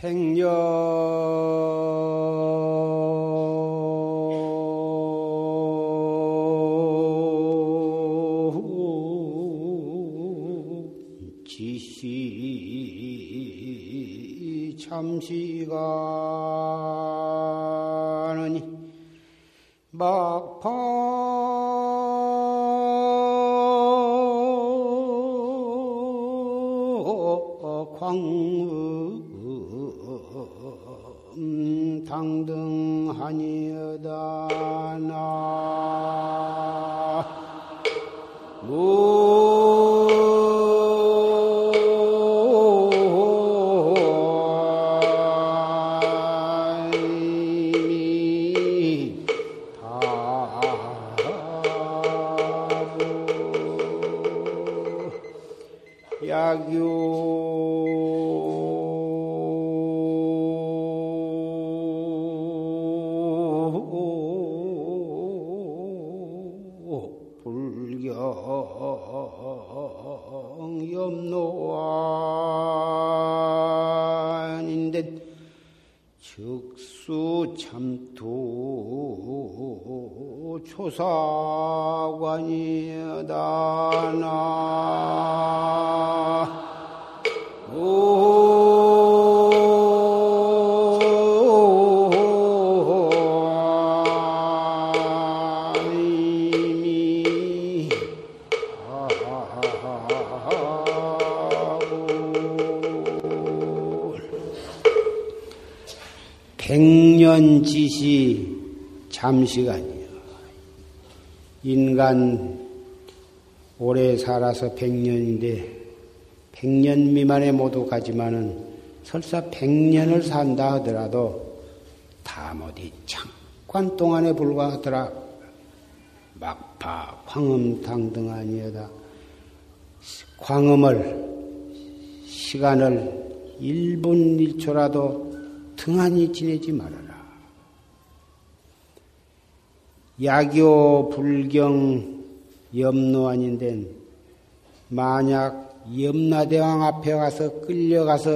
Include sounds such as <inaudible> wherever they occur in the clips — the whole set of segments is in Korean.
백년. 지시 잠시가 백년지시 잠시간이요. 인간 오래 살아서 백년인데 백년 미만에 모두 가지만은 설사 백년을 산다 하더라도 다 어디 잠깐 동안에 불과하더라. 막파 광음 당등 아니어다. 광음을 시간을 1분 1초라도 등한히 지내지 말아라. 야교 불경 염노안인데 만약 염라대왕 앞에 가서 끌려가서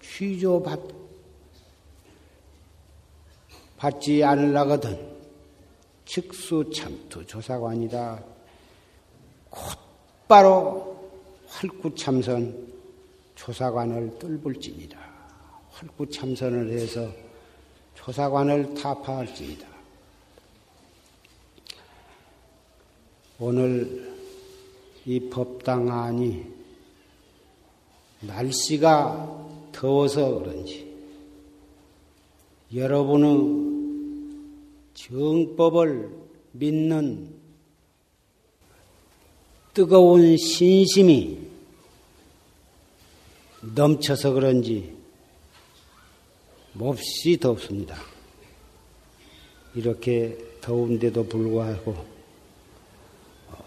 취조 받, 받지 않으려거든 즉수 참투 조사관이다. 곧바로 활구 참선 조사관을 뚫을지니다. 활구참선을 해서 조사관을 타파할지니다. 오늘 이 법당안이 날씨가 더워서 그런지 여러분의 정법을 믿는 뜨거운 신심이 넘쳐서 그런지 몹시 덥습니다. 이렇게 더운데도 불구하고 어,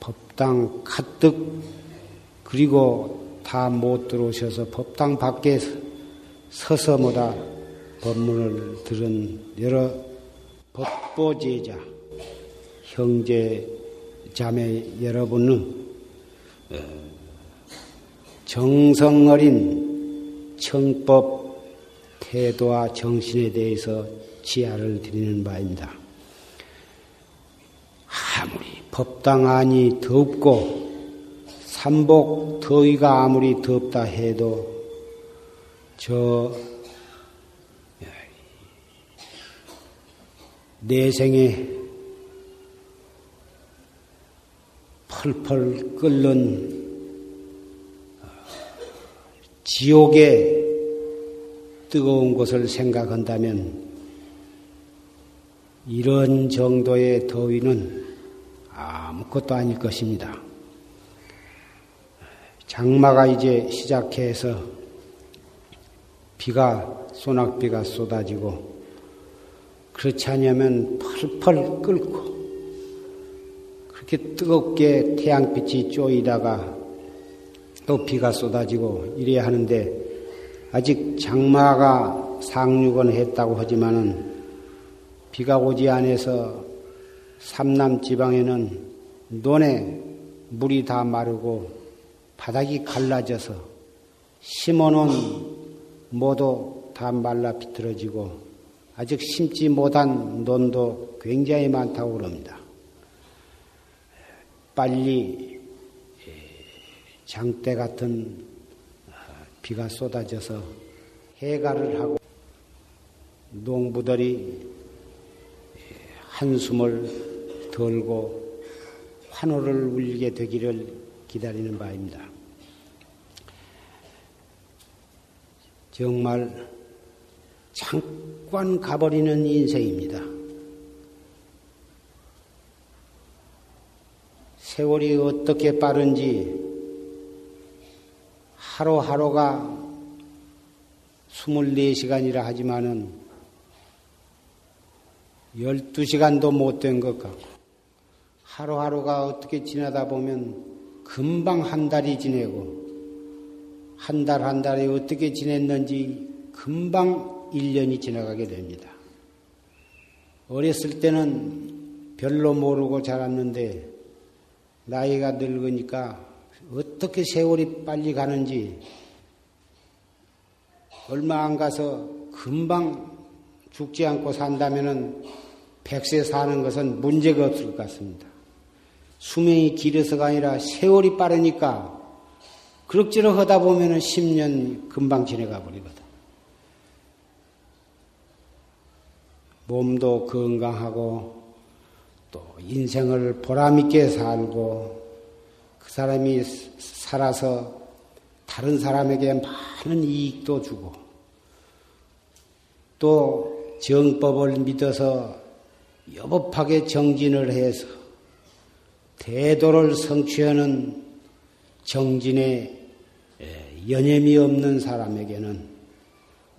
법당 가득 그리고 다 못 들어오셔서 법당 밖에 서서 뭐다 법문을 들은 여러 법보제자 형제 자매 여러분은 어, 정성 어린 청법 태도와 정신에 대해서 지하를 드리는 바입니다. 아무리 법당 안이 덥고 삼복 더위가 아무리 덥다 해도 저 내생에 펄펄 끓는 지옥의 뜨거운 곳을 생각한다면 이런 정도의 더위는 아무것도 아닐 것입니다. 장마가 이제 시작해서 비가 소낙비가 쏟아지고 그렇지 않으면 펄펄 끓고 그렇게 뜨겁게 태양빛이 쪼이다가 또 비가 쏟아지고 이래야 하는데 아직 장마가 상륙은 했다고 하지만은 비가 오지 않아서 삼남 지방에는 논에 물이 다 마르고 바닥이 갈라져서 심어놓은 모두 다 말라 비틀어지고 아직 심지 못한 논도 굉장히 많다고 그럽니다. 빨리 장대 같은 비가 쏟아져서 해가를 하고 농부들이 한숨을 덜고 환호를 울리게 되기를 기다리는 바입니다. 정말 잠깐 가버리는 인생입니다. 세월이 어떻게 빠른지 하루하루가 24시간이라 하지만은 12시간도 못 된 것 같고 하루하루가 어떻게 지나다 보면 금방 한 달이 지내고 한 달한 달에 어떻게 지냈는지 금방 1년이 지나가게 됩니다. 어렸을 때는 별로 모르고 자랐는데 나이가 늙으니까 어떻게 세월이 빨리 가는지 얼마 안 가서 금방 죽지 않고 산다면은 백세 사는 것은 문제가 없을 것 같습니다. 수명이 길어서가 아니라 세월이 빠르니까 그럭저럭 하다 보면은 10년 금방 지나가 버리거든. 몸도 건강하고 또 인생을 보람있게 살고 그 사람이 살아서 다른 사람에게 많은 이익도 주고 또 정법을 믿어서 여법하게 정진을 해서 대도를 성취하는 정진에 연념이 없는 사람에게는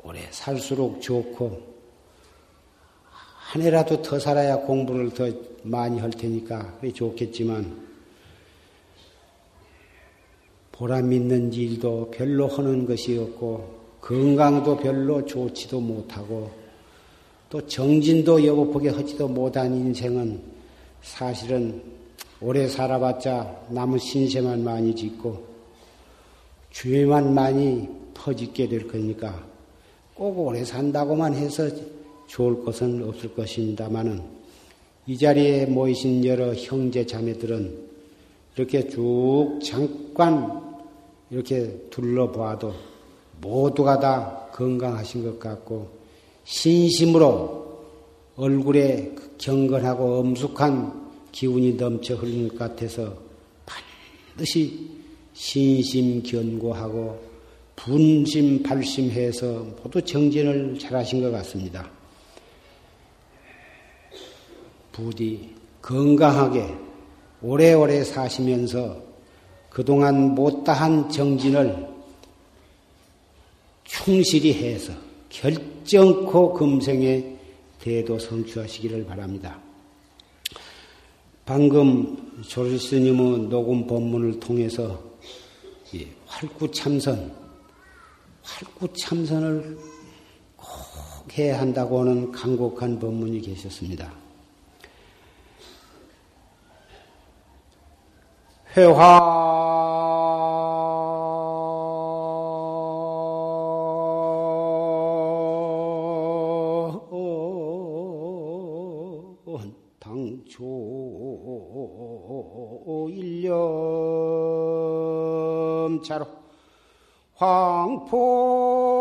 오래 살수록 좋고 한 해라도 더 살아야 공부를 더 많이 할 테니까 좋겠지만 보람 있는 일도 별로 하는 것이 없고 건강도 별로 좋지도 못하고 또 정진도 여보하게 하지도 못한 인생은 사실은 오래 살아봤자 남은 신세만 많이 짓고 죄만 많이 퍼짓게 될 거니까 꼭 오래 산다고만 해서 좋을 것은 없을 것입니다만은 이 자리에 모이신 여러 형제 자매들은 이렇게 쭉 잠깐 이렇게 둘러봐도 모두가 다 건강하신 것 같고 신심으로 얼굴에 그 경건하고 엄숙한 기운이 넘쳐 흐르는 것 같아서 반드시 신심 견고하고 분심 발심해서 모두 정진을 잘하신 것 같습니다. 부디 건강하게 오래오래 사시면서 그동안 못다한 정진을 충실히 해서 결정코 금생에 대도 성취하시기를 바랍니다. 방금 조실 스님의 녹음 법문을 통해서 활구참선, 활구참선을 꼭 해야 한다고 하는 간곡한 법문이 계셨습니다. 회화. 당초 일념차로. 황포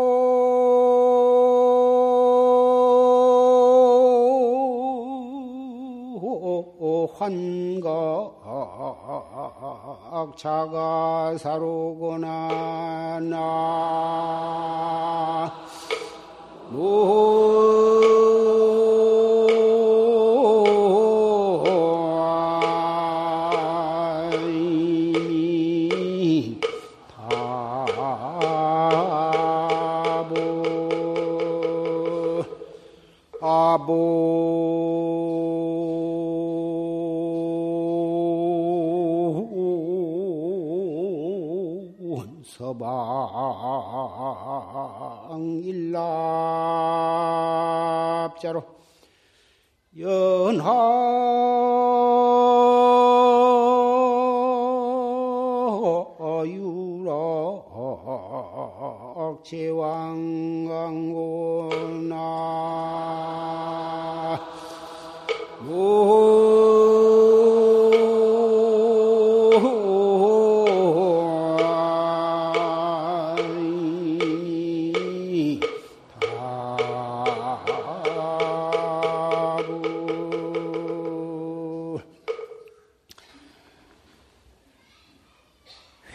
환각 자가사로구나 나 일납자로 연하 유라 제왕광고나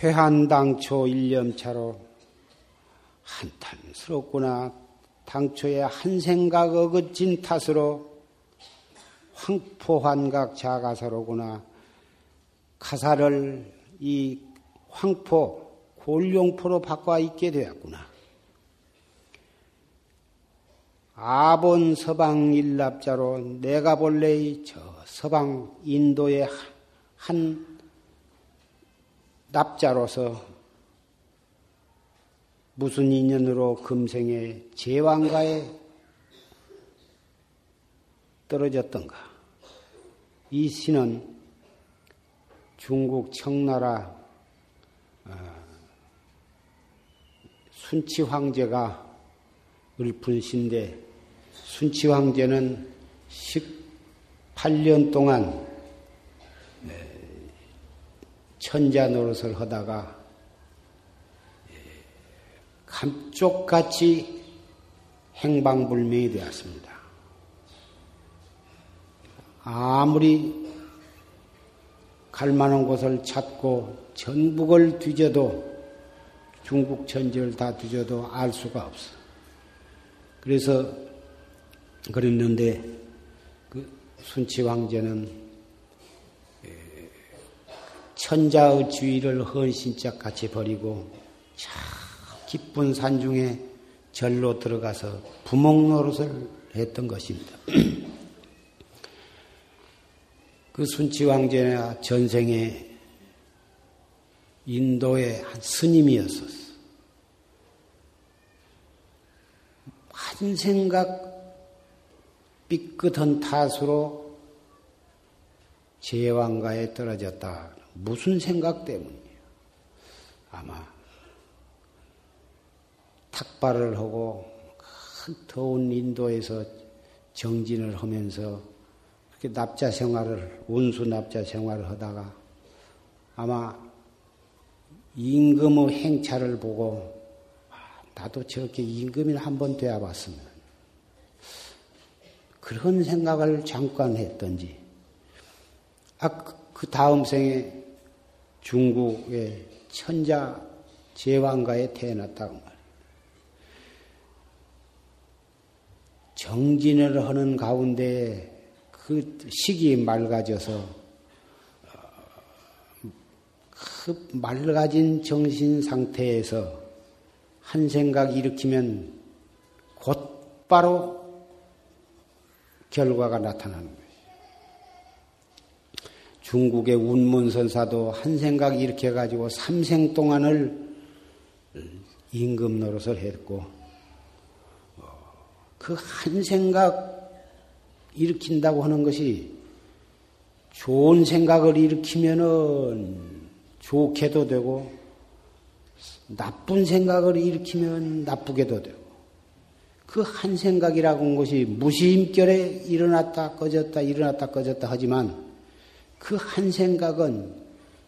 회한 당초 일념차로 한탄스럽구나. 당초에 한 생각 어긋진 탓으로 황포환각 자가사로구나. 가사를 이 황포, 골룡포로 바꿔 있게 되었구나. 아본 서방 일납자로 내가 본래 저 서방 인도의 한 납자로서 무슨 인연으로 금생에 제왕가에 떨어졌던가? 이 신은 중국 청나라 어, 순치 황제가 읊은 신데 순치 황제는 18년 동안 천자 노릇을 하다가 감쪽같이 행방불명이 되었습니다. 아무리 갈 만한 곳을 찾고 전북을 뒤져도 중국 전지를 다 뒤져도 알 수가 없어. 그래서 그랬는데 그 순치 황제는 천자의 주의를 헌신짝 같이 버리고 참 기쁜 산중에 절로 들어가서 부목 노릇을 했던 것입니다. <clears throat> 그 순치 왕제나 전생에 인도의 한 스님이었었어. 한 생각 삐끗한 탓으로 제왕가에 떨어졌다. 무슨 생각 때문이에요? 아마 탁발을 하고 큰 더운 인도에서 정진을 하면서 그렇게 납자 생활을 운수 납자 생활을 하다가 아마 임금의 행차를 보고 아, 나도 저렇게 임금을 한번 되어봤으면 그런 생각을 잠깐 했던지 아, 그, 그 다음 생에 중국의 천자 제왕가에 태어났다고 말이에요. 정진을 하는 가운데 그 시기 맑아져서 어, 그 맑아진 정신 상태에서 한 생각 일으키면 곧바로 결과가 나타나는 거예요. 중국의 운문선사도 한 생각 이렇게 해가지고 삼생 동안을 임금 노릇을 했고 그 한 생각 일으킨다고 하는 것이 좋은 생각을 일으키면은 좋게도 되고 나쁜 생각을 일으키면 나쁘게도 되고 그 한 생각이라고 하는 것이 무심결에 일어났다 꺼졌다 일어났다 꺼졌다 하지만 그 한 생각은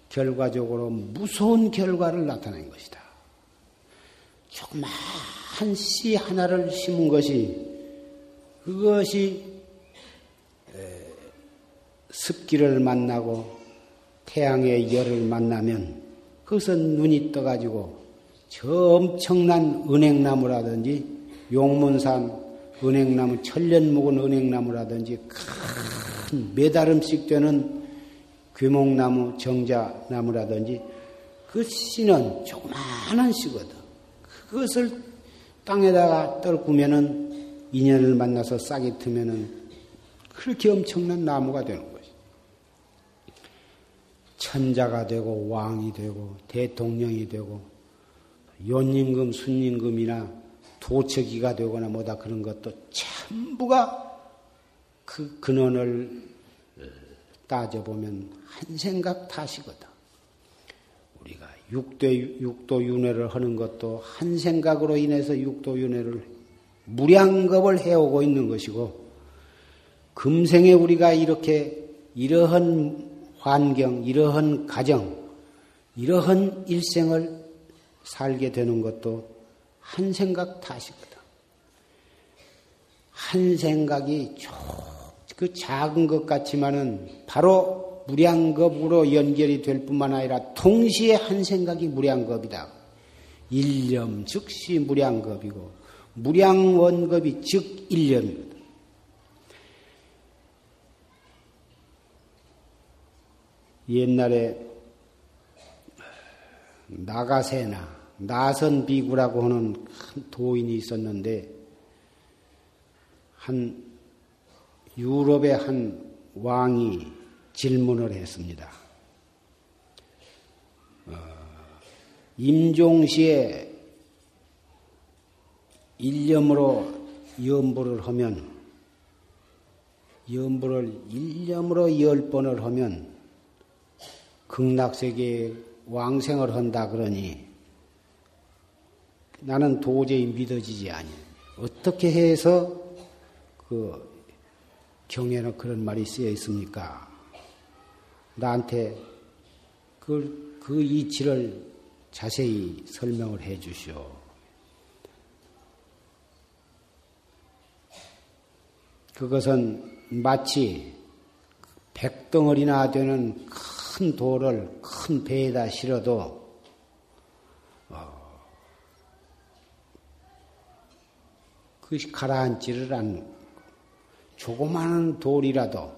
결과적으로 무서운 결과를 나타낸 것이다. 조그마한 씨 하나를 심은 것이 그것이 습기를 만나고 태양의 열을 만나면 그것은 눈이 떠가지고 저 엄청난 은행나무라든지 용문산 은행나무 천년 묵은 은행나무라든지 큰 메다름씩 되는 괴목나무, 정자나무라든지 그 씨는 조그마한 씨거든. 그것을 땅에다가 떨구면은 인연을 만나서 싹이 트면은 그렇게 엄청난 나무가 되는 것이. 천자가 되고 왕이 되고 대통령이 되고 연임금, 순임금이나 도처기가 되거나 뭐다 그런 것도 전부가 그 근원을 따져보면 한 생각 탓이거든. 우리가 육도, 육도 윤회를 하는 것도 한 생각으로 인해서 육도 윤회를 무량겁을 해오고 있는 것이고, 금생에 우리가 이렇게 이러한 환경, 이러한 가정, 이러한 일생을 살게 되는 것도 한 생각 탓이거든. 한 생각이 그 작은 것 같지만은 바로 무량겁으로 연결이 될 뿐만 아니라 동시에 한 생각이 무량겁이다. 일념 즉시 무량겁이고 무량원겁이 즉 일념이거든. 옛날에 나가세나 나선 비구라고 하는 큰 도인이 있었는데 한 유럽의 한 왕이 질문을 했습니다. 어, 임종시에 일념으로 염불을 하면 염불을 일념으로 열 번을 하면 극락세계에 왕생을 한다 그러니 나는 도저히 믿어지지 아니. 어떻게 해서 그 경에는 그런 말이 쓰여 있습니까? 나한테 그, 그 이치를 자세히 설명을 해 주시오. 그것은 마치 백덩어리나 되는 큰 돌을 큰 배에다 실어도 그것이 가라앉지를 않는 조그마한 돌이라도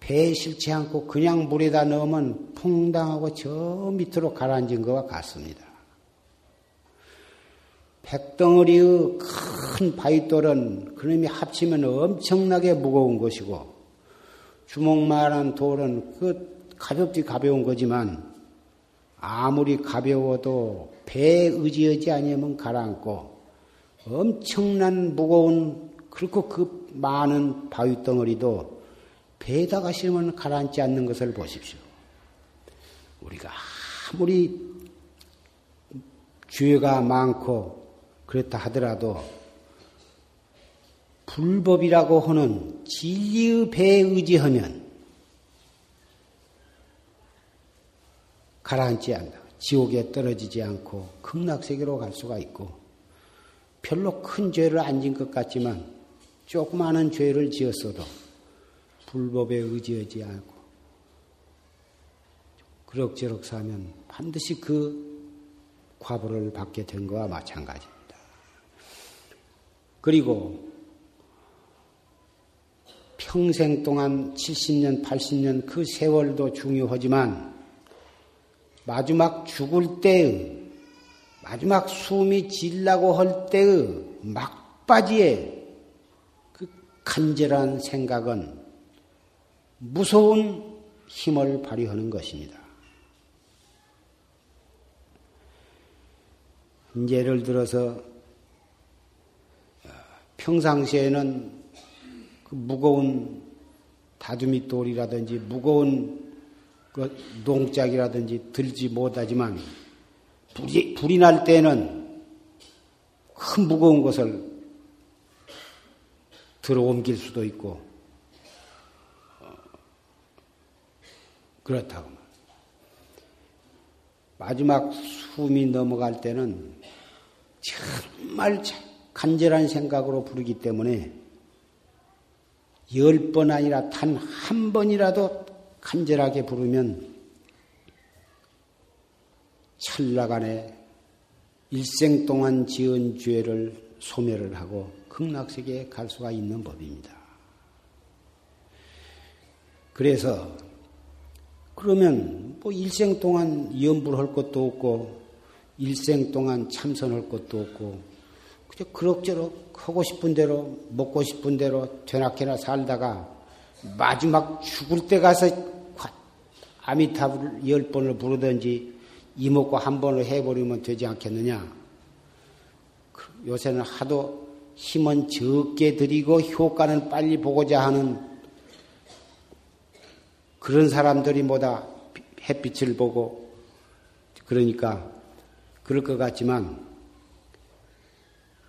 배에 실지 않고 그냥 물에다 넣으면 퐁당하고 저 밑으로 가라앉은 것과 같습니다. 백덩어리의 큰 바위돌은 그놈이 합치면 엄청나게 무거운 것이고 주먹만한 돌은 그 가볍지 가벼운 거지만 아무리 가벼워도 배에 의지하지 아니면 가라앉고 엄청난 무거운 그렇고 그 많은 바위 덩어리도 배에다가 실으면 가라앉지 않는 것을 보십시오. 우리가 아무리 죄가 많고 그렇다 하더라도 불법이라고 하는 진리의 배에 의지하면 가라앉지 않다. 지옥에 떨어지지 않고 극락세계로 갈 수가 있고 별로 큰 죄를 안 진 것 같지만 조그마한 죄를 지었어도 불법에 의지하지 않고 그럭저럭 사면 반드시 그 과보를 받게 된 거와 마찬가지입니다. 그리고 평생 동안 70년, 80년 그 세월도 중요하지만 마지막 죽을 때의 마지막 숨이 질라고 할 때의 막바지에 그 간절한 생각은 무서운 힘을 발휘하는 것입니다. 예를 들어서 평상시에는 그 무거운 다듬이 돌이라든지 무거운 그 농짝이라든지 들지 못하지만 불이, 불이 날 때는 큰 무거운 것을 들어 옮길 수도 있고, 어, 그렇다고. 마지막 숨이 넘어갈 때는 정말 간절한 생각으로 부르기 때문에 열 번 아니라 단 한 번이라도 간절하게 부르면 찰나간에 일생 동안 지은 죄를 소멸을 하고 극락세계에 갈 수가 있는 법입니다. 그래서 그러면 뭐 일생 동안 염불할 것도 없고 일생 동안 참선할 것도 없고 그저 그럭저럭 하고 싶은 대로 먹고 싶은 대로 되나케나 살다가 마지막 죽을 때 가서 아미타불 열 번을 부르든지 이목구 한 번을 해버리면 되지 않겠느냐? 그 요새는 하도 힘은 적게 들이고 효과는 빨리 보고자 하는 그런 사람들이 뭐다? 햇빛을 보고 그러니까 그럴 것 같지만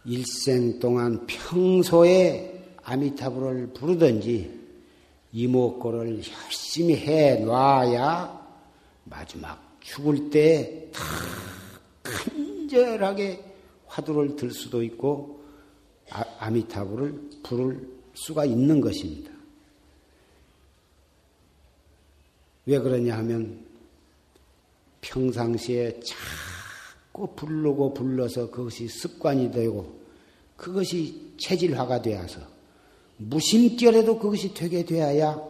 일생 동안 평소에 아미타불을 부르든지 이목고를 열심히 해 놔야 마지막 죽을 때 다 간절하게 화두를 들 수도 있고 아, 미타불을 부를 수가 있는 것입니다. 왜 그러냐 하면 평상시에 자꾸 부르고 불러서 그것이 습관이 되고 그것이 체질화가 되어서 무심결에도 그것이 되게 되어야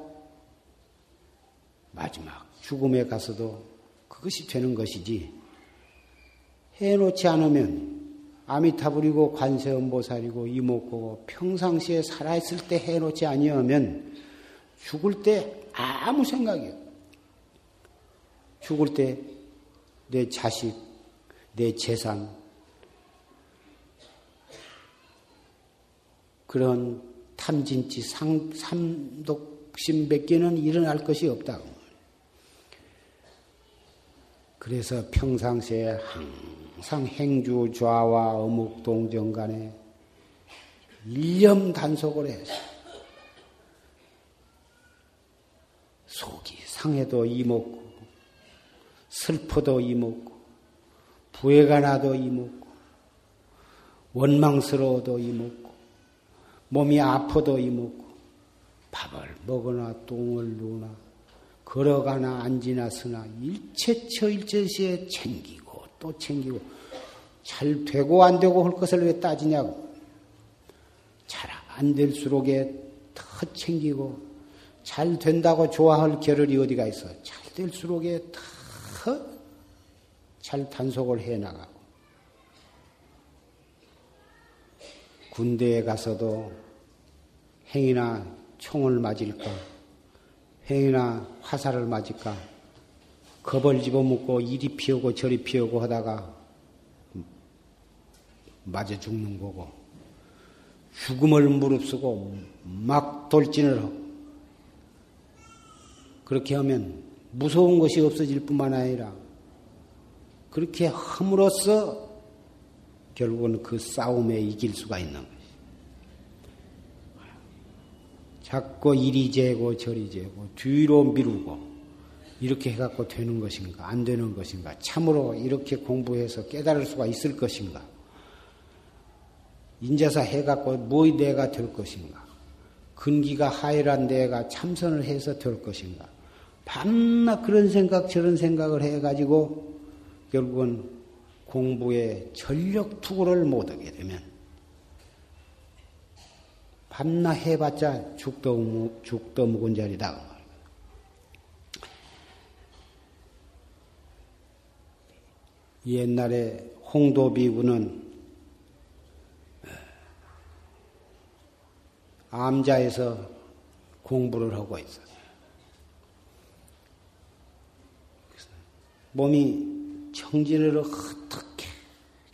마지막 죽음에 가서도 그것이 되는 것이지 해놓지 않으면 아미타불이고 관세음보살이고 이목고고 평상시에 살아있을 때 해놓지 아니하면 죽을 때 아무 생각이 없 죽을 때 내 자식, 내 재산, 그런 탐진치 상, 삼독심밖에는 일어날 것이 없다고. 그래서 평상시에 항상 행주 좌와 어묵 동정 간에 일념 단속을 해서 속이 상해도 이먹고 슬퍼도 이먹고 부해가 나도 이먹고 원망스러워도 이먹고 몸이 아파도 이먹고 밥을 먹거나 똥을 누나 걸어가나 앉으나 서나 일체처 일체시에 챙기고 또 챙기고 잘 되고 안 되고 할 것을 왜 따지냐고. 잘 안 될수록에 더 챙기고 잘 된다고 좋아할 겨를이 어디가 있어? 잘 될수록에 더 잘 단속을 해 나가고. 군대에 가서도 행이나 총을 맞을까, 행이나 화살을 맞을까, 겁을 집어먹고 이리 피우고 저리 피우고 하다가 맞아 죽는 거고, 죽음을 무릅쓰고 막 돌진을 하고, 그렇게 하면 무서운 것이 없어질 뿐만 아니라 그렇게 함으로써 결국은 그 싸움에 이길 수가 있는 것이. 자꾸 이리 재고 저리 재고 뒤로 미루고 이렇게 해갖고 되는 것인가 안 되는 것인가 참으로 이렇게 공부해서 깨달을 수가 있을 것인가 인자사 해갖고 뭐 내가 될 것인가 근기가 하이란 내가 참선을 해서 될 것인가 밤낮 그런 생각 저런 생각을 해가지고 결국은 공부에 전력 투구를 못하게 되면 밤낮 해봤자 죽도, 죽도 묵은 자리다. 옛날에 홍도비구는 암자에서 공부를 하고 있었어요. 몸이 정진을 어떻게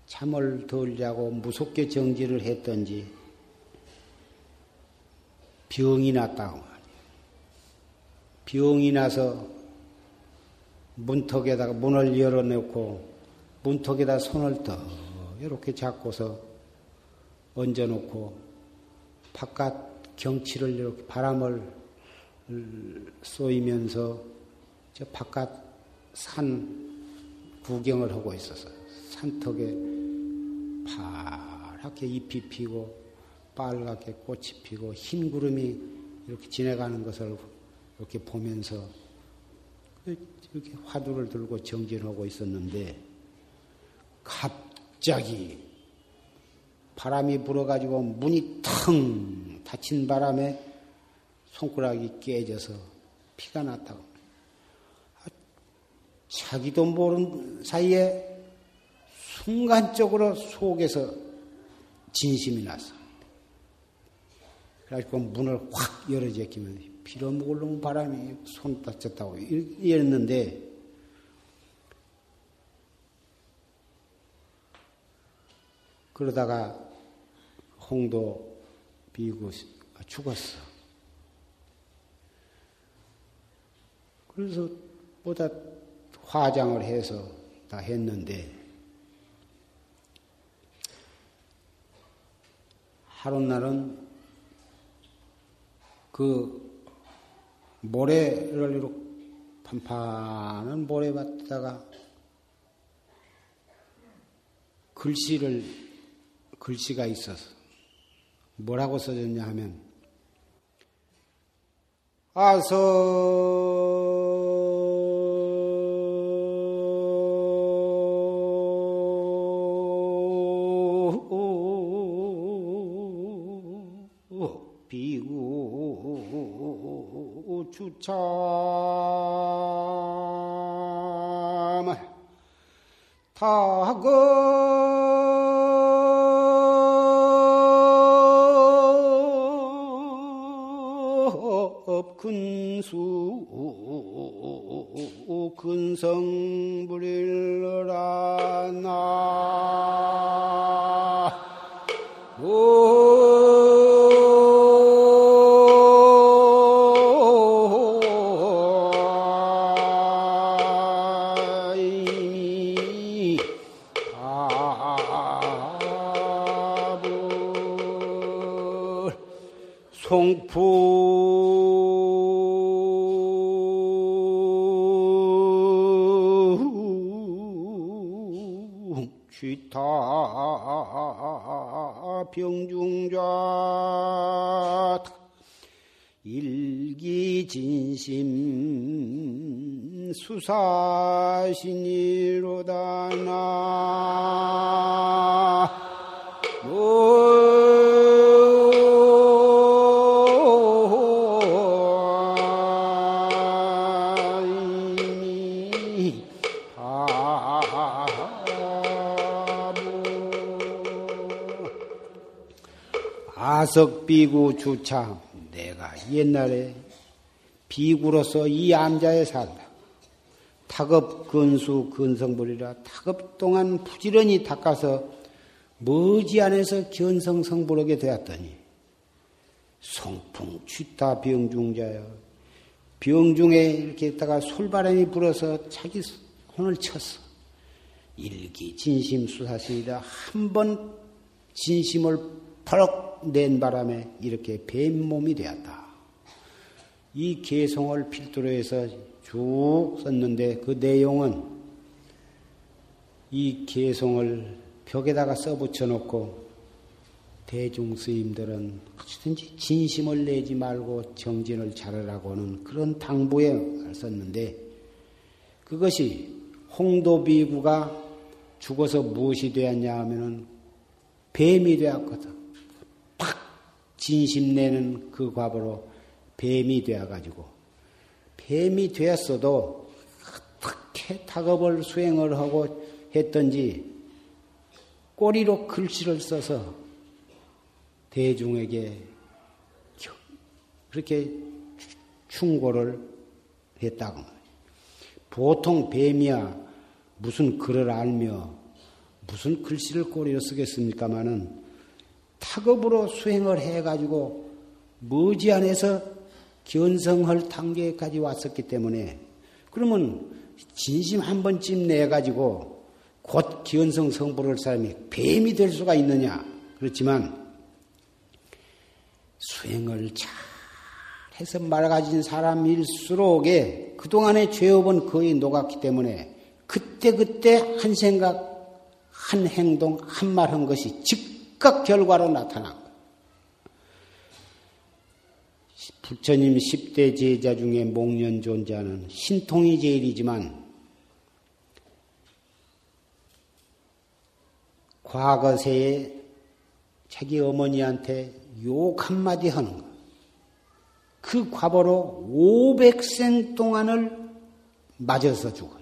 잠을 덜 자고 무섭게 정진을 했던지 병이 났다고 말이에요. 병이 나서 문턱에다가 문을 열어놓고 문턱에다 손을 더 이렇게 잡고서 얹어놓고 바깥 경치를 이렇게 바람을 쏘이면서 저 바깥 산 구경을 하고 있었어요. 산턱에 파랗게 잎이 피고 빨갛게 꽃이 피고 흰 구름이 이렇게 지나가는 것을 이렇게 보면서 이렇게 화두를 들고 정진하고 있었는데 갑자기 바람이 불어가지고 문이 텅 닫힌 바람에 손가락이 깨져서 피가 났다고. 자기도 모르는 사이에 순간적으로 속에서 진심이 났어. 그래가지고 문을 확 열어제끼면 빌어먹을 놈 바람이 손 다쳤다고 이랬는데 그러다가 홍도 비구가 죽었어. 그래서 보다 화장을 해서 왔다 했는데 하룻날은 그 모래를 이렇게 판판한 모래밭에다가 글씨를 글씨가 있어서 뭐라고 써졌냐 하면 아서 주참 타급 근수 근성 불일러라 나 일기진심 수사신이로다 나. 아석 비구 주차 내가 옛날에 비구로서 이 암자에 살다. 타급 근수 근성불이라 타급 동안 부지런히 닦아서 머지안에서 견성성불하게 되었더니 송풍 취타 병중자여 병중에 이렇게 있다가 솔바람이 불어서 자기 혼을 쳤어. 일기 진심 수사시이다. 한 번 진심을 버럭 낸 바람에 이렇게 뱀몸이 되었다. 이 개성을 필두로 해서 쭉 썼는데 그 내용은 이 개성을 벽에다가 써붙여 놓고 대중 스님들은 어찌든지 진심을 내지 말고 정진을 잘하라고는 그런 당부에 썼는데 그것이 홍도비구가 죽어서 무엇이 되었냐 하면은 뱀이 되었거든. 팍 진심 내는 그 과보로 뱀이 되어가지고 뱀이 되었어도 어떻게 작업을 수행을 하고 했던지 꼬리로 글씨를 써서 대중에게 그렇게 충고를 했다고. 보통 뱀이야 무슨 글을 알며 무슨 글씨를 꼬리로 쓰겠습니까마는 타급으로 수행을 해가지고 머지안에서 견성할 단계까지 왔었기 때문에 그러면 진심 한 번쯤 내가지고 곧 견성 성불할 사람이 뱀이 될 수가 있느냐? 그렇지만 수행을 잘 해서 말아가진 사람일수록에 그동안의 죄업은 거의 녹았기 때문에 그때그때 한 생각, 한 행동, 한 말 한 것이 즉각 결과로 나타난 거예요. 부처님 10대 제자 중에 목련 존재하는 신통이 제일이지만 과거세에 자기 어머니한테 욕 한마디 하는 거. 그 과보로 500생 동안을 맞아서 죽어.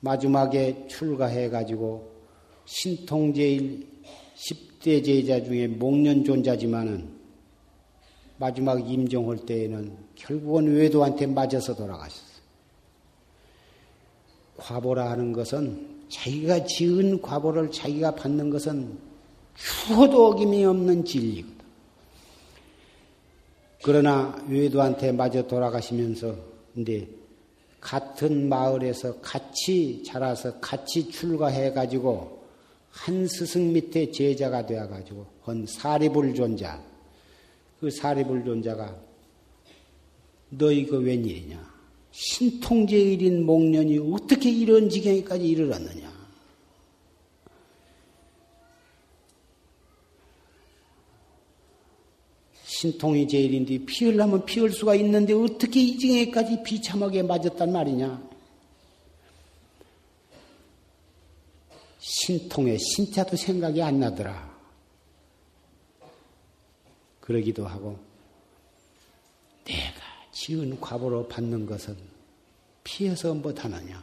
마지막에 출가해가지고 신통제일 10대 제자 중에 목련 존자지만은 마지막 임종할 때에는 결국은 외도한테 맞아서 돌아가셨어요. 과보라 하는 것은 자기가 지은 과보를 자기가 받는 것은 추호도 어김이 없는 진리거든. 그러나 외도한테 맞아 돌아가시면서 근데 같은 마을에서 같이 자라서 같이 출가해 가지고 한 스승 밑에 제자가 되어 가지고 한 사리불존자 그 사리불존자가 너 이거 웬일이냐 신통제일인 목련이 어떻게 이런 지경에까지 이르렀느냐 신통이 제일인데 피울라면 피울 수가 있는데 어떻게 이 징에까지 비참하게 맞았단 말이냐? 신통의 신자도 생각이 안 나더라. 그러기도 하고 내가 지은 과보로 받는 것은 피해서 못하느냐?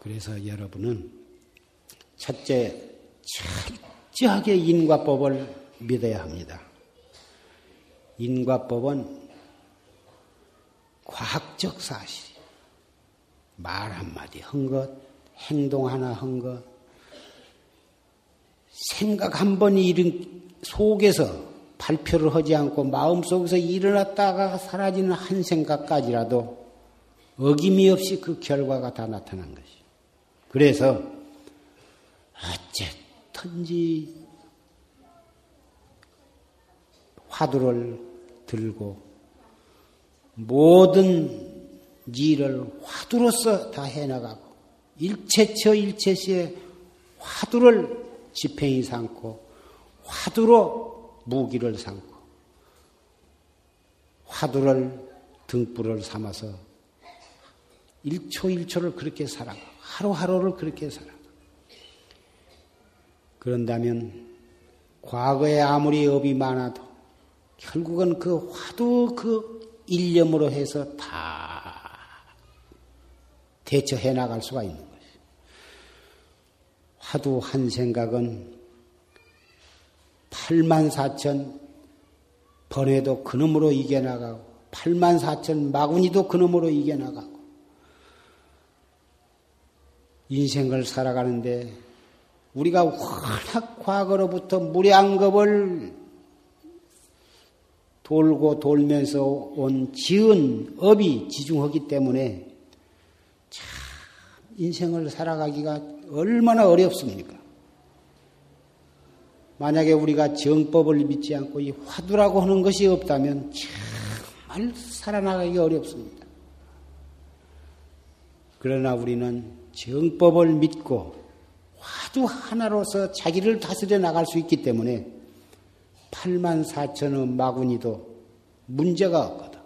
그래서 여러분은 첫째, 철저하게 인과법을 믿어야 합니다. 인과법은 과학적 사실. 말 한마디 한 것, 행동 하나 한 것, 생각 한 번이 일은 속에서 발표를 하지 않고 마음속에서 일어났다가 사라지는 한 생각까지라도 어김이 없이 그 결과가 다 나타난 것이. 그래서 어쨌든지 화두를 들고 모든 일을 화두로서 다 해나가고 일체처 일체시에 화두를 지팽이 삼고 화두로 무기를 삼고 화두를 등불을 삼아서 일초 일초를 그렇게 살아가 하루하루를 그렇게 살아. 그런다면 과거에 아무리 업이 많아도 결국은 그 화두 그 일념으로 해서 다 대처해 나갈 수가 있는 화두 한 생각은 8만 4천 번에도 그놈으로 이겨나가고 8만 4천 마구니도 그놈으로 이겨나가고 인생을 살아가는데 우리가 워낙 과거로부터 무량겁을 돌고 돌면서 온 지은 업이 지중하기 때문에 참 인생을 살아가기가 얼마나 어렵습니까? 만약에 우리가 정법을 믿지 않고 이 화두라고 하는 것이 없다면 정말 살아나가기 어렵습니다. 그러나 우리는 정법을 믿고 화두 하나로서 자기를 다스려 나갈 수 있기 때문에 8만 4천의 마구니도 문제가 없거든.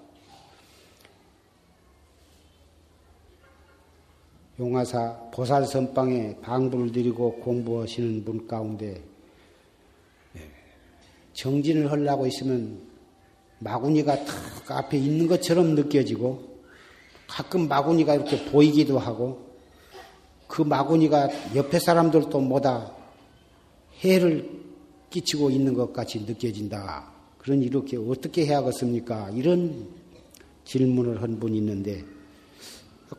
용화사 보살 선방에 방부를 드리고 공부하시는 분 가운데 예, 정진을 하려고 있으면 마구니가 탁 앞에 있는 것처럼 느껴지고 가끔 마구니가 이렇게 보이기도 하고 그 마구니가 옆에 사람들도 뭐다 해를 끼치고 있는 것 같이 느껴진다. 그런 이렇게 어떻게 해야겠습니까? 이런 질문을 한 분이 있는데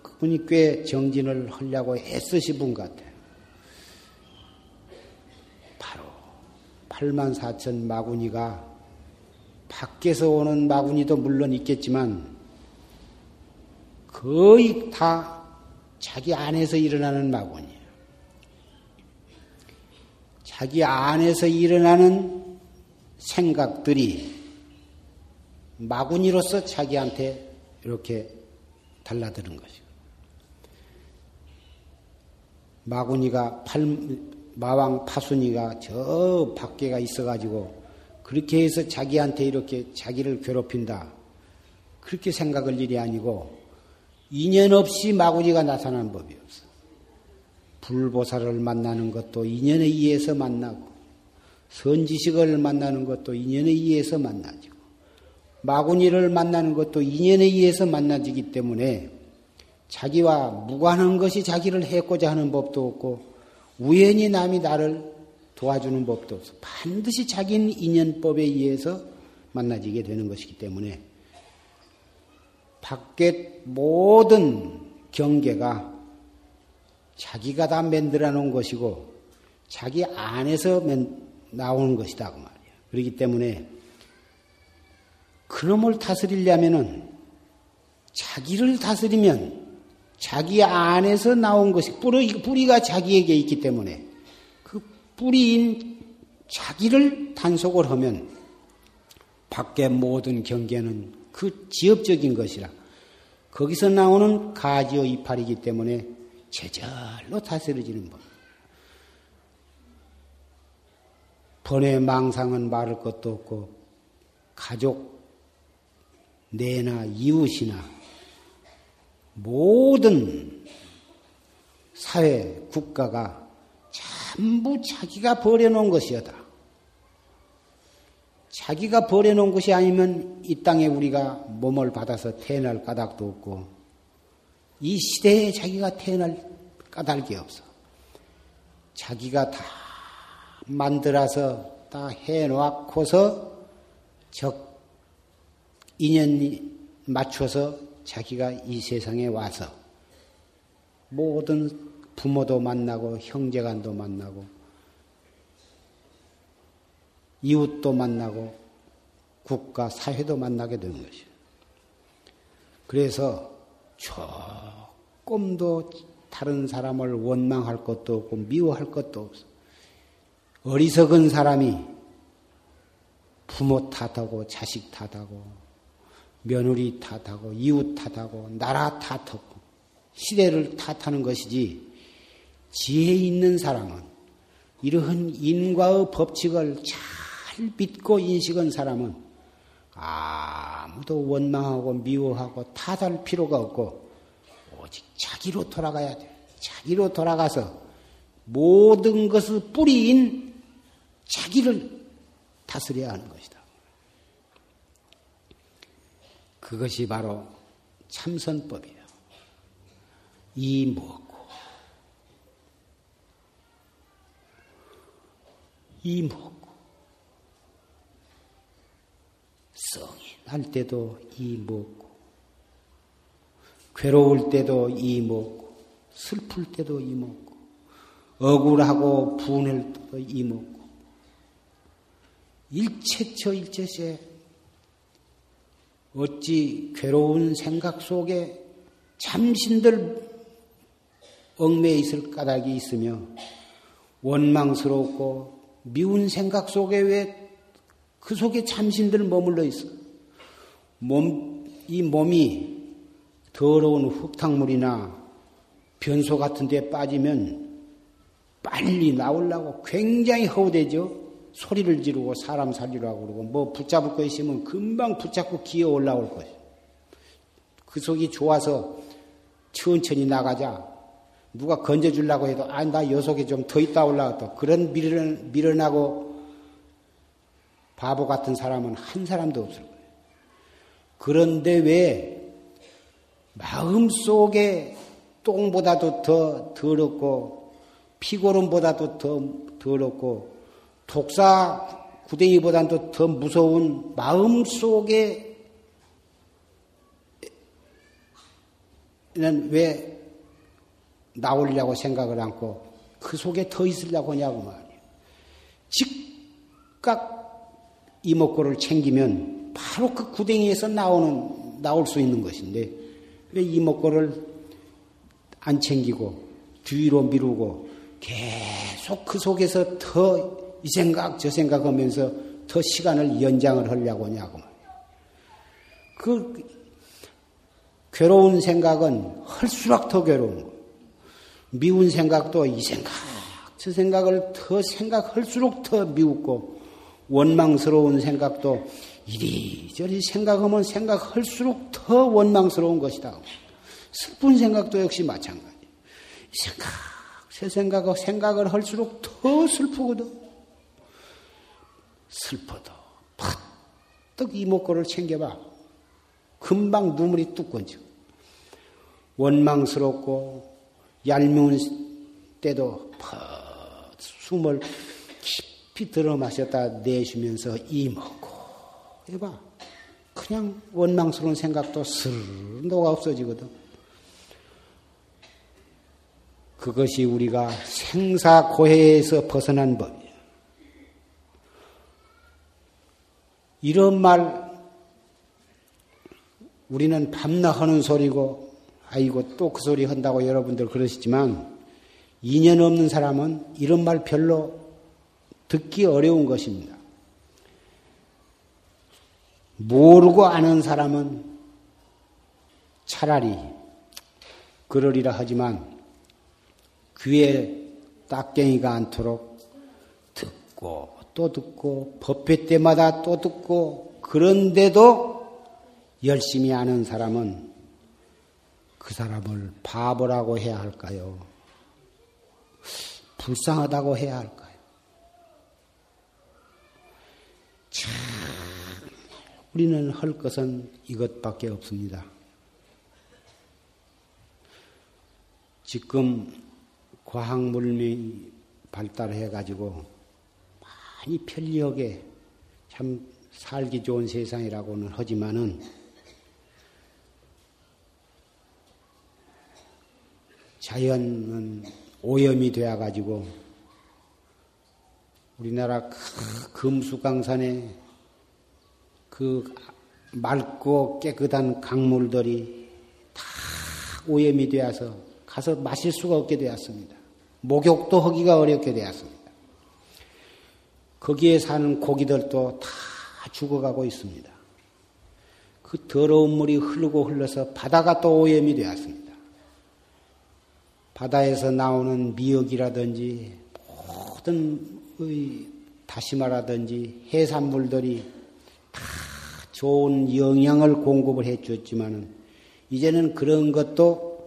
그분이 꽤 정진을 하려고 애쓰신 분 같아요. 바로 8만 4천 마구니가 밖에서 오는 마구니도 물론 있겠지만 거의 다 자기 안에서 일어나는 마군이에요. 자기 안에서 일어나는 생각들이 마구니로서 자기한테 이렇게 달라드는 것이고 마구니가 팔, 마왕 파순이가 저 밖에가 있어가지고 그렇게 해서 자기한테 이렇게 자기를 괴롭힌다. 그렇게 생각할 일이 아니고 인연 없이 마구니가 나타나는 법이 없어. 불보살을 만나는 것도 인연에 의해서 만나고, 선지식을 만나는 것도 인연에 의해서 만나지고, 마구니를 만나는 것도 인연에 의해서 만나지기 때문에 자기와 무관한 것이 자기를 해고자 하는 법도 없고, 우연히 남이 나를 도와주는 법도 없어. 반드시 자기는 인연법에 의해서 만나지게 되는 것이기 때문에 밖에 모든 경계가 자기가 다 만들어 놓은 것이고 자기 안에서 나오는 것이다 그 말이야. 그렇기 때문에 그놈을 다스리려면은 자기를 다스리면 자기 안에서 나온 것이 뿌리, 뿌리가 자기에게 있기 때문에 그 뿌리인 자기를 단속을 하면 밖에 모든 경계는 그 지엽적인 것이라 거기서 나오는 가지어 이파리이기 때문에 제절로 다스려지는 법. 번외 망상은 말할 것도 없고 가족 내나 이웃이나 모든 사회 국가가 전부 자기가 버려놓은 것이었다. 자기가 버려놓은 것이 아니면 이 땅에 우리가 몸을 받아서 태어날 까닭도 없고 이 시대에 자기가 태어날 까닭이 없어. 자기가 다 만들어서 다 해놓고서 적 인연 맞춰서 자기가 이 세상에 와서 모든 부모도 만나고 형제간도 만나고 이웃도 만나고 국가, 사회도 만나게 되는 것이에요. 그래서 조금도 다른 사람을 원망할 것도 없고 미워할 것도 없어. 어리석은 사람이 부모 탓하고 자식 탓하고 며느리 탓하고 이웃 탓하고 나라 탓하고 시대를 탓하는 것이지 지혜 있는 사람은 이러한 인과의 법칙을 잘 믿고 인식한 사람은 아무도 원망하고 미워하고 탓할 필요가 없고 오직 자기로 돌아가야 돼. 자기로 돌아가서 모든 것의 뿌리인 자기를 다스려야 하는 것이다. 그것이 바로 참선법이에요. 이 먹고. 이 먹고. 성인 할 때도 이 먹고, 괴로울 때도 이 먹고, 슬플 때도 이 먹고, 억울하고 분할 때도 이 먹고, 일체처 일체세 어찌 괴로운 생각 속에 참신들 얽매여 있을 까닭이 있으며 원망스럽고 미운 생각 속에 왜 그 속에 참신들 머물러 있어. 몸, 이 몸이 더러운 흙탕물이나 변소 같은 데 빠지면 빨리 나오려고 굉장히 허우대죠. 소리를 지르고 사람 살리라고 그러고 뭐 붙잡을 거 있으면 금방 붙잡고 기어 올라올 거예요. 그 속이 좋아서 천천히 나가자. 누가 건져주려고 해도 아, 나 여 속에 좀 더 있다 올라갔다. 그런 미련, 미련하고 바보 같은 사람은 한 사람도 없을 거예요. 그런데 왜 마음 속에 똥보다도 더 더럽고 피고름보다도 더 더럽고 독사 구덩이보다도 더 무서운 마음 속에 는왜 나오려고 생각을 않고 그 속에 더 있으려고 하냐고 말이에요. 즉각 이목구를 챙기면 바로 그 구덩이에서 나오는, 나올 수 있는 것인데, 왜 이목구를 안 챙기고, 뒤로 미루고, 계속 그 속에서 더 이 생각, 저 생각 하면서 더 시간을 연장을 하려고 하냐고. 그 괴로운 생각은 할수록 더 괴로운 거. 미운 생각도 이 생각, 저 생각을 더 생각할수록 더 미웠고, 원망스러운 생각도 이리저리 생각하면 생각할수록 더 원망스러운 것이다. 슬픈 생각도 역시 마찬가지. 생각, 새 생각하고 생각을 할수록 더 슬프거든. 슬퍼도 팍떡 이목구를 챙겨봐. 금방 눈물이 뚝 건져. 원망스럽고 얄미운 때도 팍 숨을 깊이 들어 마셨다 내쉬면서 이 먹고 해봐. 그냥 원망스러운 생각도 슬 녹아 없어지거든. 그것이 우리가 생사고해에서 벗어난 법이야. 이런 말 우리는 밤낮 하는 소리고 아이고 또 그 소리 한다고 여러분들 그러시지만 인연 없는 사람은 이런 말 별로 듣기 어려운 것입니다. 모르고 아는 사람은 차라리 그러리라 하지만 귀에 딱갱이가 않도록 듣고 또 듣고 법회 때마다 또 듣고 그런데도 열심히 아는 사람은 그 사람을 바보라고 해야 할까요? 불쌍하다고 해야 할까요? 참, 우리는 할 것은 이것밖에 없습니다. 지금 과학물명이 발달해 가지고 많이 편리하게 참 살기 좋은 세상이라고는 하지만은 자연은 오염이 되어 가지고 우리나라 금수강산에 그 맑고 깨끗한 강물들이 다 오염이 되어서 가서 마실 수가 없게 되었습니다. 목욕도 하기가 어렵게 되었습니다. 거기에 사는 고기들도 다 죽어가고 있습니다. 그 더러운 물이 흐르고 흘러서 바다가 또 오염이 되었습니다. 바다에서 나오는 미역이라든지 모든 다시마라든지 해산물들이 다 좋은 영양을 공급을 해 주었지만은 이제는 그런 것도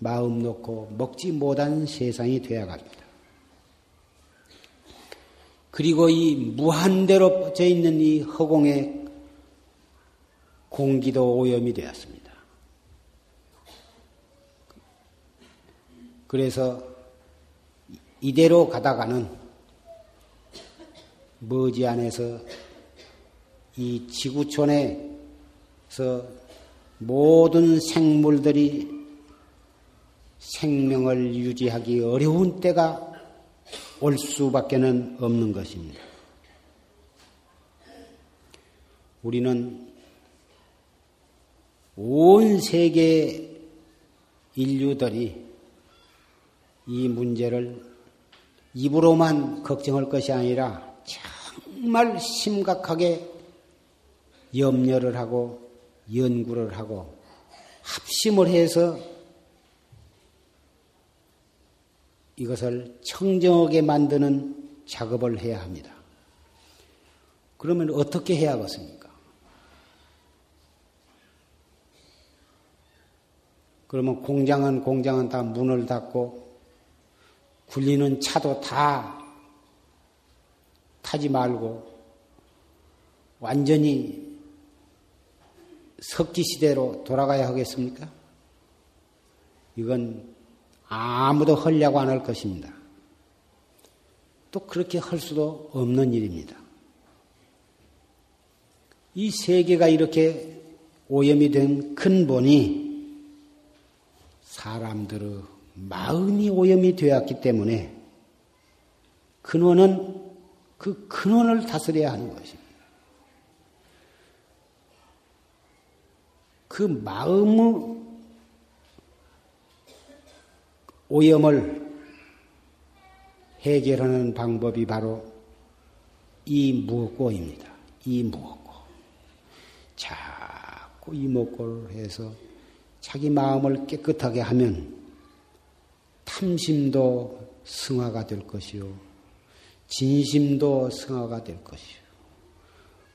마음 놓고 먹지 못한 세상이 되어갑니다. 그리고 이 무한대로 뻗져 있는 이 허공의 공기도 오염이 되었습니다. 그래서 이대로 가다가는 머지안에서 이 지구촌에서 모든 생물들이 생명을 유지하기 어려운 때가 올 수밖에는 없는 것입니다. 우리는 온 세계 인류들이 이 문제를 입으로만 걱정할 것이 아니라 정말 심각하게 염려를 하고 연구를 하고 합심을 해서 이것을 청정하게 만드는 작업을 해야 합니다. 그러면 어떻게 해야겠습니까? 그러면 공장은 공장은 다 문을 닫고 굴리는 차도 다 타지 말고 완전히 석기 시대로 돌아가야 하겠습니까? 이건 아무도 하려고 안 할 것입니다. 또 그렇게 할 수도 없는 일입니다. 이 세계가 이렇게 오염이 된 근본이 사람들의 마음이 오염이 되었기 때문에 근원은 그 근원을 다스려야 하는 것입니다. 그 마음의 오염을 해결하는 방법이 바로 이 무엇고입니다. 이 무엇고. 자꾸 이 무엇고를 해서 자기 마음을 깨끗하게 하면 탐심도 승화가 될 것이요. 진심도 승화가 될 것이요.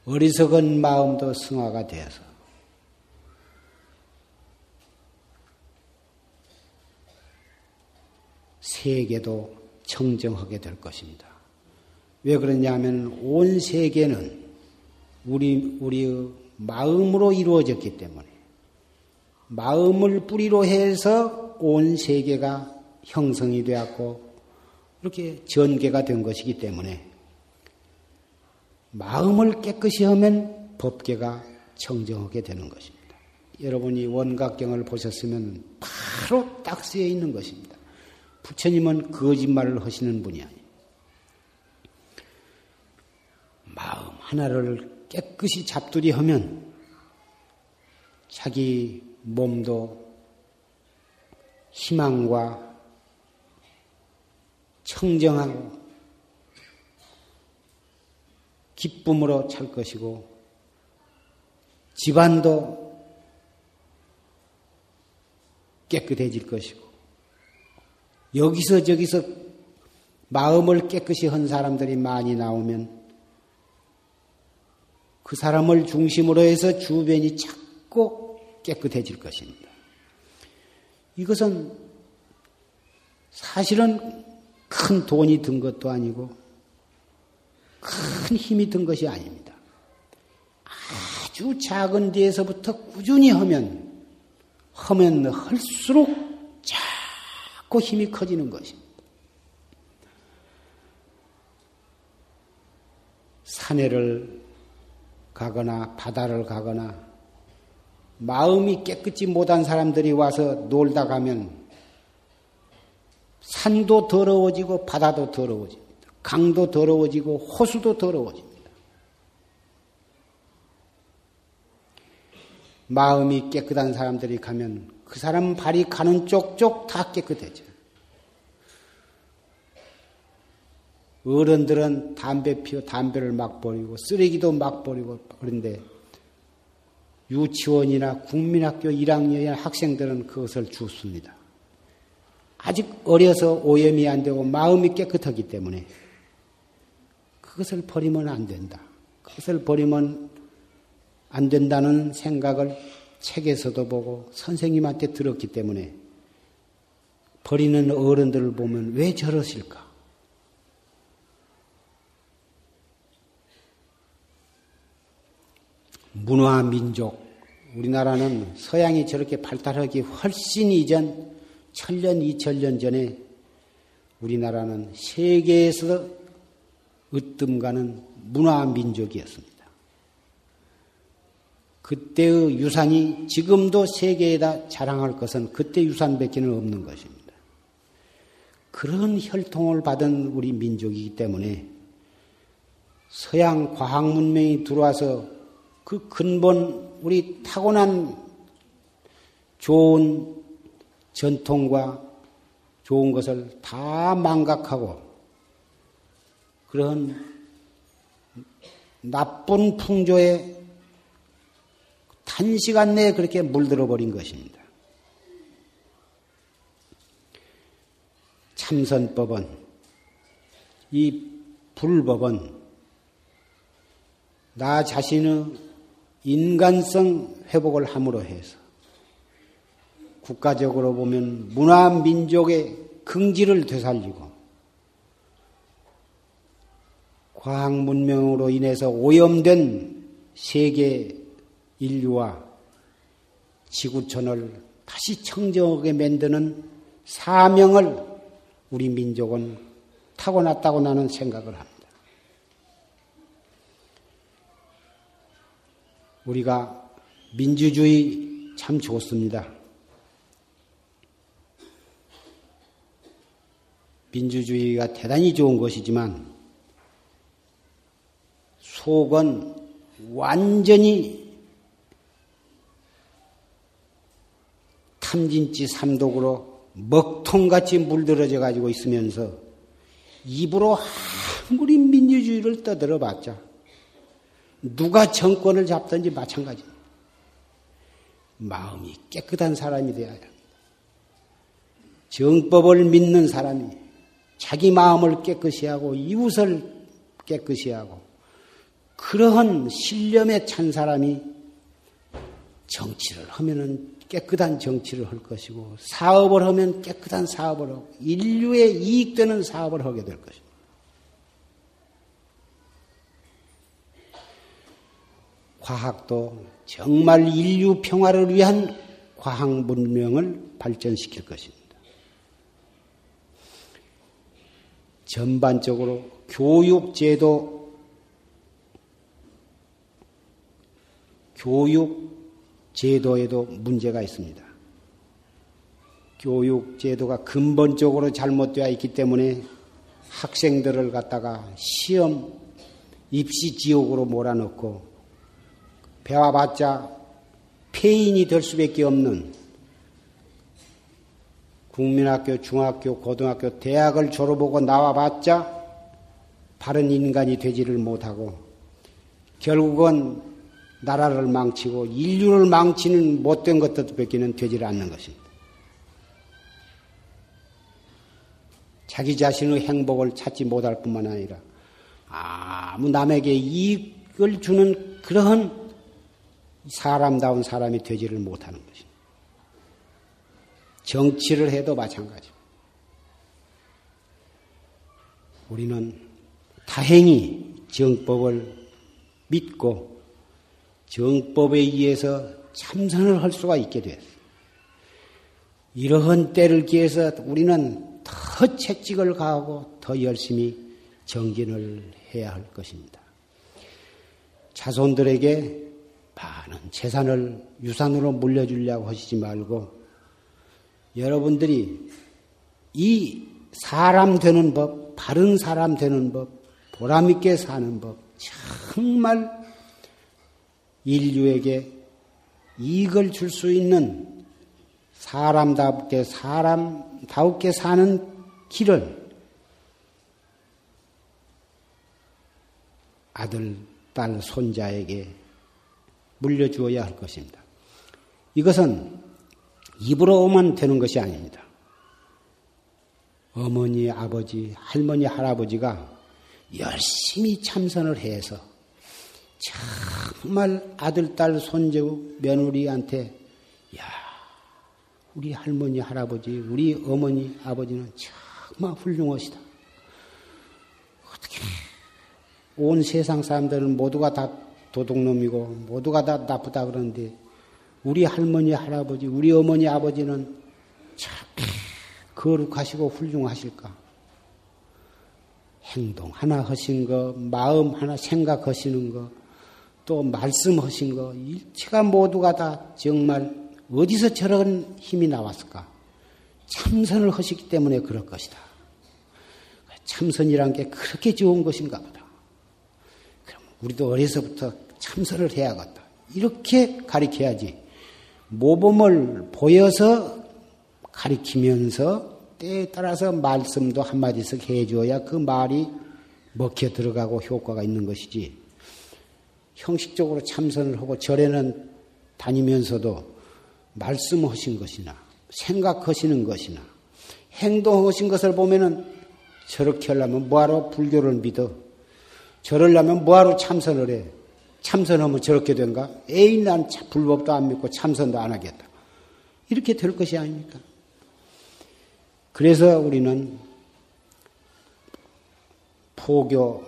어리석은 마음도 승화가 되어서 세계도 청정하게 될 것입니다. 왜 그러냐면 온 세계는 우리 우리의 마음으로 이루어졌기 때문에 마음을 뿌리로 해서 온 세계가 형성이 되었고 이렇게 전개가 된 것이기 때문에 마음을 깨끗이 하면 법계가 청정하게 되는 것입니다. 여러분이 원각경을 보셨으면 바로 딱 쓰여 있는 것입니다. 부처님은 거짓말을 하시는 분이 아니에요. 마음 하나를 깨끗이 잡두리 하면 자기 몸도 희망과 청정하고 기쁨으로 찰 것이고 집안도 깨끗해질 것이고 여기서 저기서 마음을 깨끗이 한 사람들이 많이 나오면 그 사람을 중심으로 해서 주변이 자꾸 깨끗해질 것입니다. 이것은 사실은 큰 돈이 든 것도 아니고 큰 힘이 든 것이 아닙니다. 아주 작은 데에서부터 꾸준히 하면 하면 할수록 자꾸 힘이 커지는 것입니다. 산에를 가거나 바다를 가거나 마음이 깨끗이 못한 사람들이 와서 놀다 가면 산도 더러워지고 바다도 더러워집니다. 강도 더러워지고 호수도 더러워집니다. 마음이 깨끗한 사람들이 가면 그 사람 발이 가는 쪽쪽 다 깨끗해져. 어른들은 담배 피워 담배를 막 버리고 쓰레기도 막 버리고 그런데 유치원이나 국민학교 1학년의 학생들은 그것을 주습니다. 아직 어려서 오염이 안 되고 마음이 깨끗하기 때문에 그것을 버리면 안 된다. 그것을 버리면 안 된다는 생각을 책에서도 보고 선생님한테 들었기 때문에 버리는 어른들을 보면 왜 저러실까? 문화 민족 우리나라는 서양이 저렇게 발달하기 훨씬 이전 천년 이천년 전에 우리나라는 세계에서 으뜸가는 문화 민족이었습니다. 그때의 유산이 지금도 세계에다 자랑할 것은 그때 유산밖에는 없는 것입니다. 그런 혈통을 받은 우리 민족이기 때문에 서양 과학 문명이 들어와서 그 근본 우리 타고난 좋은 전통과 좋은 것을 다 망각하고 그런 나쁜 풍조에 단시간 내에 그렇게 물들어 버린 것입니다. 참선법은 이 불법은 나 자신의 인간성 회복을 함으로 해서 국가적으로 보면 문화 민족의 긍지를 되살리고 과학 문명으로 인해서 오염된 세계 인류와 지구촌을 다시 청정하게 만드는 사명을 우리 민족은 타고났다고 나는 생각을 합니다. 우리가 민주주의 참 좋습니다. 민주주의가 대단히 좋은 것이지만 속은 완전히 탐진치 삼독으로 먹통같이 물들어져 가지고 있으면서 입으로 아무리 민주주의를 떠들어 봤자 누가 정권을 잡든지 마찬가지. 마음이 깨끗한 사람이 되어야 합니다. 정법을 믿는 사람이 자기 마음을 깨끗이 하고 이웃을 깨끗이 하고 그러한 신념에 찬 사람이 정치를 하면은 깨끗한 정치를 할 것이고 사업을 하면 깨끗한 사업을 하고 인류에 이익되는 사업을 하게 될 것입니다. 과학도 정말 인류 평화를 위한 과학 문명을 발전시킬 것입니다. 전반적으로 교육 제도, 교육 제도에도 문제가 있습니다. 교육 제도가 근본적으로 잘못되어 있기 때문에 학생들을 갖다가 시험, 입시 지옥으로 몰아넣고 배워봤자 폐인이 될 수밖에 없는 국민학교, 중학교, 고등학교, 대학을 졸업하고 나와봤자 바른 인간이 되지를 못하고 결국은 나라를 망치고 인류를 망치는 못된 것들밖에는 되지를 않는 것입니다. 자기 자신의 행복을 찾지 못할 뿐만 아니라 아무 남에게 이익을 주는 그러한 사람다운 사람이 되지를 못하는 것입니다. 정치를 해도 마찬가지입니다. 우리는 다행히 정법을 믿고 정법에 의해서 참선을 할 수가 있게 되었어요. 이러한 때를 기해서 우리는 더 채찍을 가하고 더 열심히 정진을 해야 할 것입니다. 자손들에게 많은 재산을 유산으로 물려주려고 하시지 말고 여러분들이 이 사람 되는 법, 바른 사람 되는 법, 보람있게 사는 법, 정말 인류에게 이익을 줄 수 있는 사람답게 사람다우게 사는 길을 아들, 딸, 손자에게 물려주어야 할 것입니다. 이것은 입으로 오면 되는 것이 아닙니다. 어머니, 아버지, 할머니, 할아버지가 열심히 참선을 해서 정말 아들, 딸, 손주, 며느리한테 야, 우리 할머니, 할아버지, 우리 어머니, 아버지는 정말 훌륭하시다. 어떻게 온 세상 사람들은 모두가 다 도둑놈이고 모두가 다 나쁘다 그러는데 우리 할머니, 할아버지, 우리 어머니, 아버지는 참 거룩하시고 훌륭하실까? 행동 하나 하신 거, 마음 하나 생각하시는 거, 또 말씀하신 거, 일체가 모두가 다 정말 어디서 저런 힘이 나왔을까? 참선을 하시기 때문에 그럴 것이다. 참선이란 게 그렇게 좋은 것인가 보다. 그럼 우리도 어려서부터 참선을 해야겠다. 이렇게 가리켜야지. 모범을 보여서 가리키면서 때에 따라서 말씀도 한마디씩 해줘야 그 말이 먹혀 들어가고 효과가 있는 것이지. 형식적으로 참선을 하고 절에는 다니면서도 말씀하신 것이나 생각하시는 것이나 행동하신 것을 보면은 저렇게 하려면 뭐하러 불교를 믿어? 저러려면 뭐하러 참선을 해? 참선하면 저렇게 된가? 에이, 난 불법도 안 믿고 참선도 안 하겠다. 이렇게 될 것이 아닙니까? 그래서 우리는 포교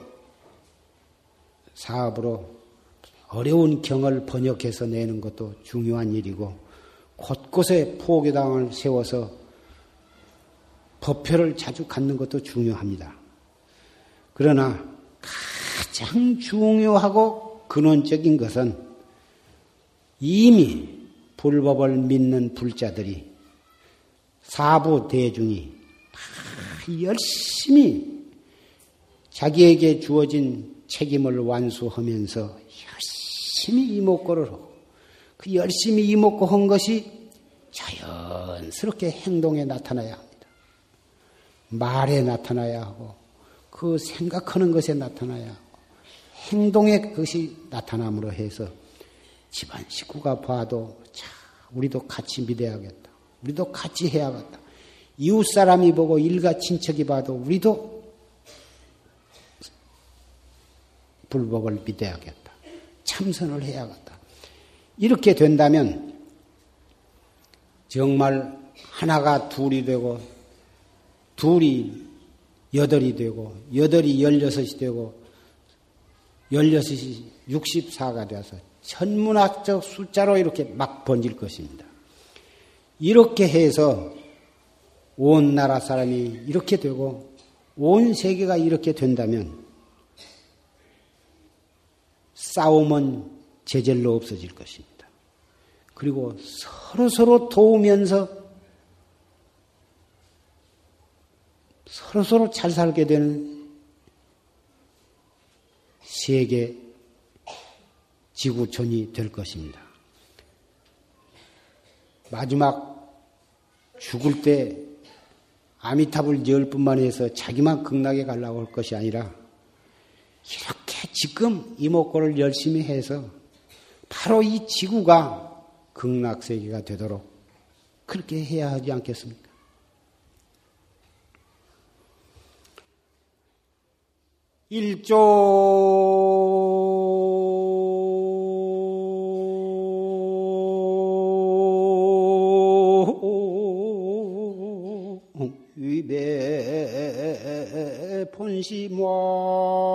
사업으로 어려운 경을 번역해서 내는 것도 중요한 일이고 곳곳에 포교당을 세워서 법표를 자주 갖는 것도 중요합니다. 그러나 가장 중요하고 근원적인 것은 이미 불법을 믿는 불자들이 사부 대중이 열심히 자기에게 주어진 책임을 완수하면서 열심히 이목구를 하고 그 열심히 이목구 한 것이 자연스럽게 행동에 나타나야 합니다. 말에 나타나야 하고 그 생각하는 것에 나타나야 하고 행동에 그것이 나타남으로 해서 집안 식구가 봐도 자, 우리도 같이 믿어야겠다. 우리도 같이 해야겠다. 이웃 사람이 보고 일가 친척이 봐도 우리도 불법을 믿어야겠다. 참선을 해야겠다. 이렇게 된다면 정말 하나가 둘이 되고 둘이 여덟이 되고 여덟이 열여섯이 되고 16이 64가 되어서 천문학적 숫자로 이렇게 막 번질 것입니다. 이렇게 해서 온 나라 사람이 이렇게 되고 온 세계가 이렇게 된다면 싸움은 제절로 없어질 것입니다. 그리고 서로 서로 도우면서 서로 서로 잘 살게 되는 세계 지구촌이 될 것입니다. 마지막 죽을 때 아미탑을 열 뿐만 해서 자기만 극락에 가려고 할 것이 아니라 이렇게 지금 이목구를 열심히 해서 바로 이 지구가 극락세계가 되도록 그렇게 해야 하지 않겠습니까? 일조 위배 본시왕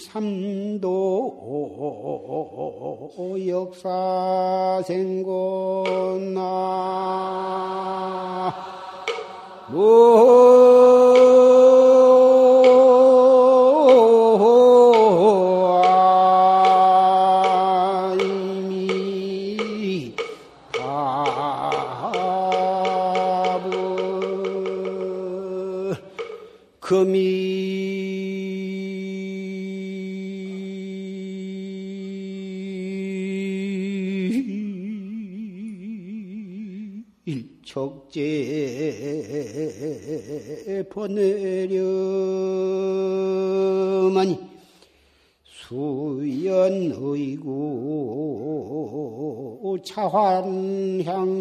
삼도 역사생건나 보내려마니 수연의구 차환향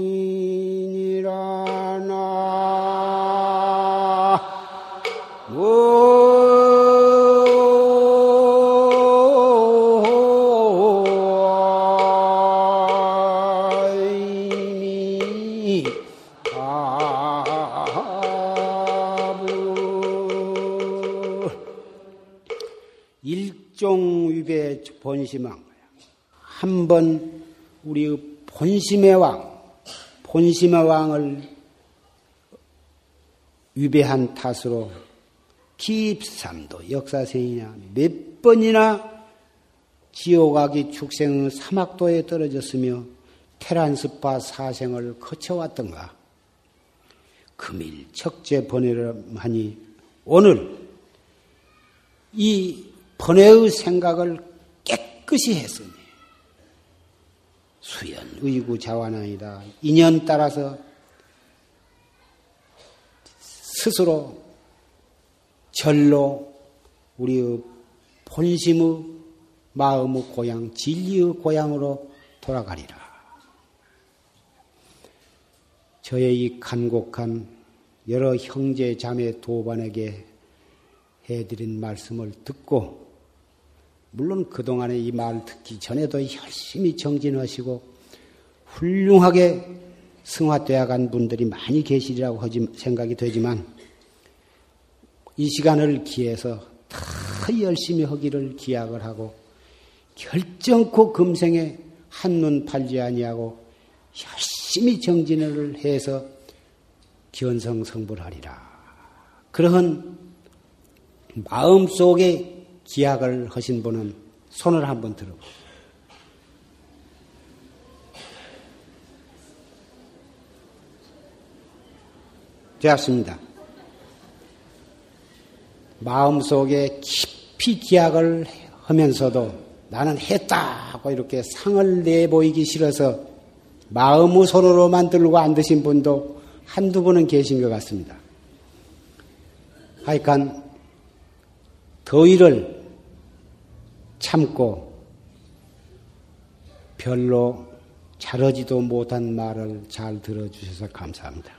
본심의 왕, 본심의 왕을 위배한 탓으로 기입삼도 역사생이냐 몇 번이나 지옥아기 축생의 사막도에 떨어졌으며 테란스파 사생을 거쳐왔던가. 금일 척제 번외하니 오늘 이 번외의 생각을 깨끗이 했으니 수연 의구 자완아니다 인연 따라서 스스로 절로 우리의 본심의 마음의 고향, 진리의 고향으로 돌아가리라. 저의 이 간곡한 여러 형제 자매 도반에게 해드린 말씀을 듣고, 물론 그동안에 이말 듣기 전에도 열심히 정진하시고, 훌륭하게 승화되어 간 분들이 많이 계시리라고 생각이 되지만, 이 시간을 기해서 더 열심히 하기를 기약을 하고 결정코 금생에 한눈 팔지 아니하고 열심히 정진을 해서 견성성불하리라. 그러한 마음속에 기약을 하신 분은 손을 한번 들어보세요. 되었습니다. 마음속에 깊이 기약을 하면서도 나는 했다고 이렇게 상을 내보이기 싫어서 마음의 손으로만 들고 앉으신 분도 한두 분은 계신 것 같습니다. 하여간 더위를 참고 별로 잘하지도 못한 말을 잘 들어주셔서 감사합니다.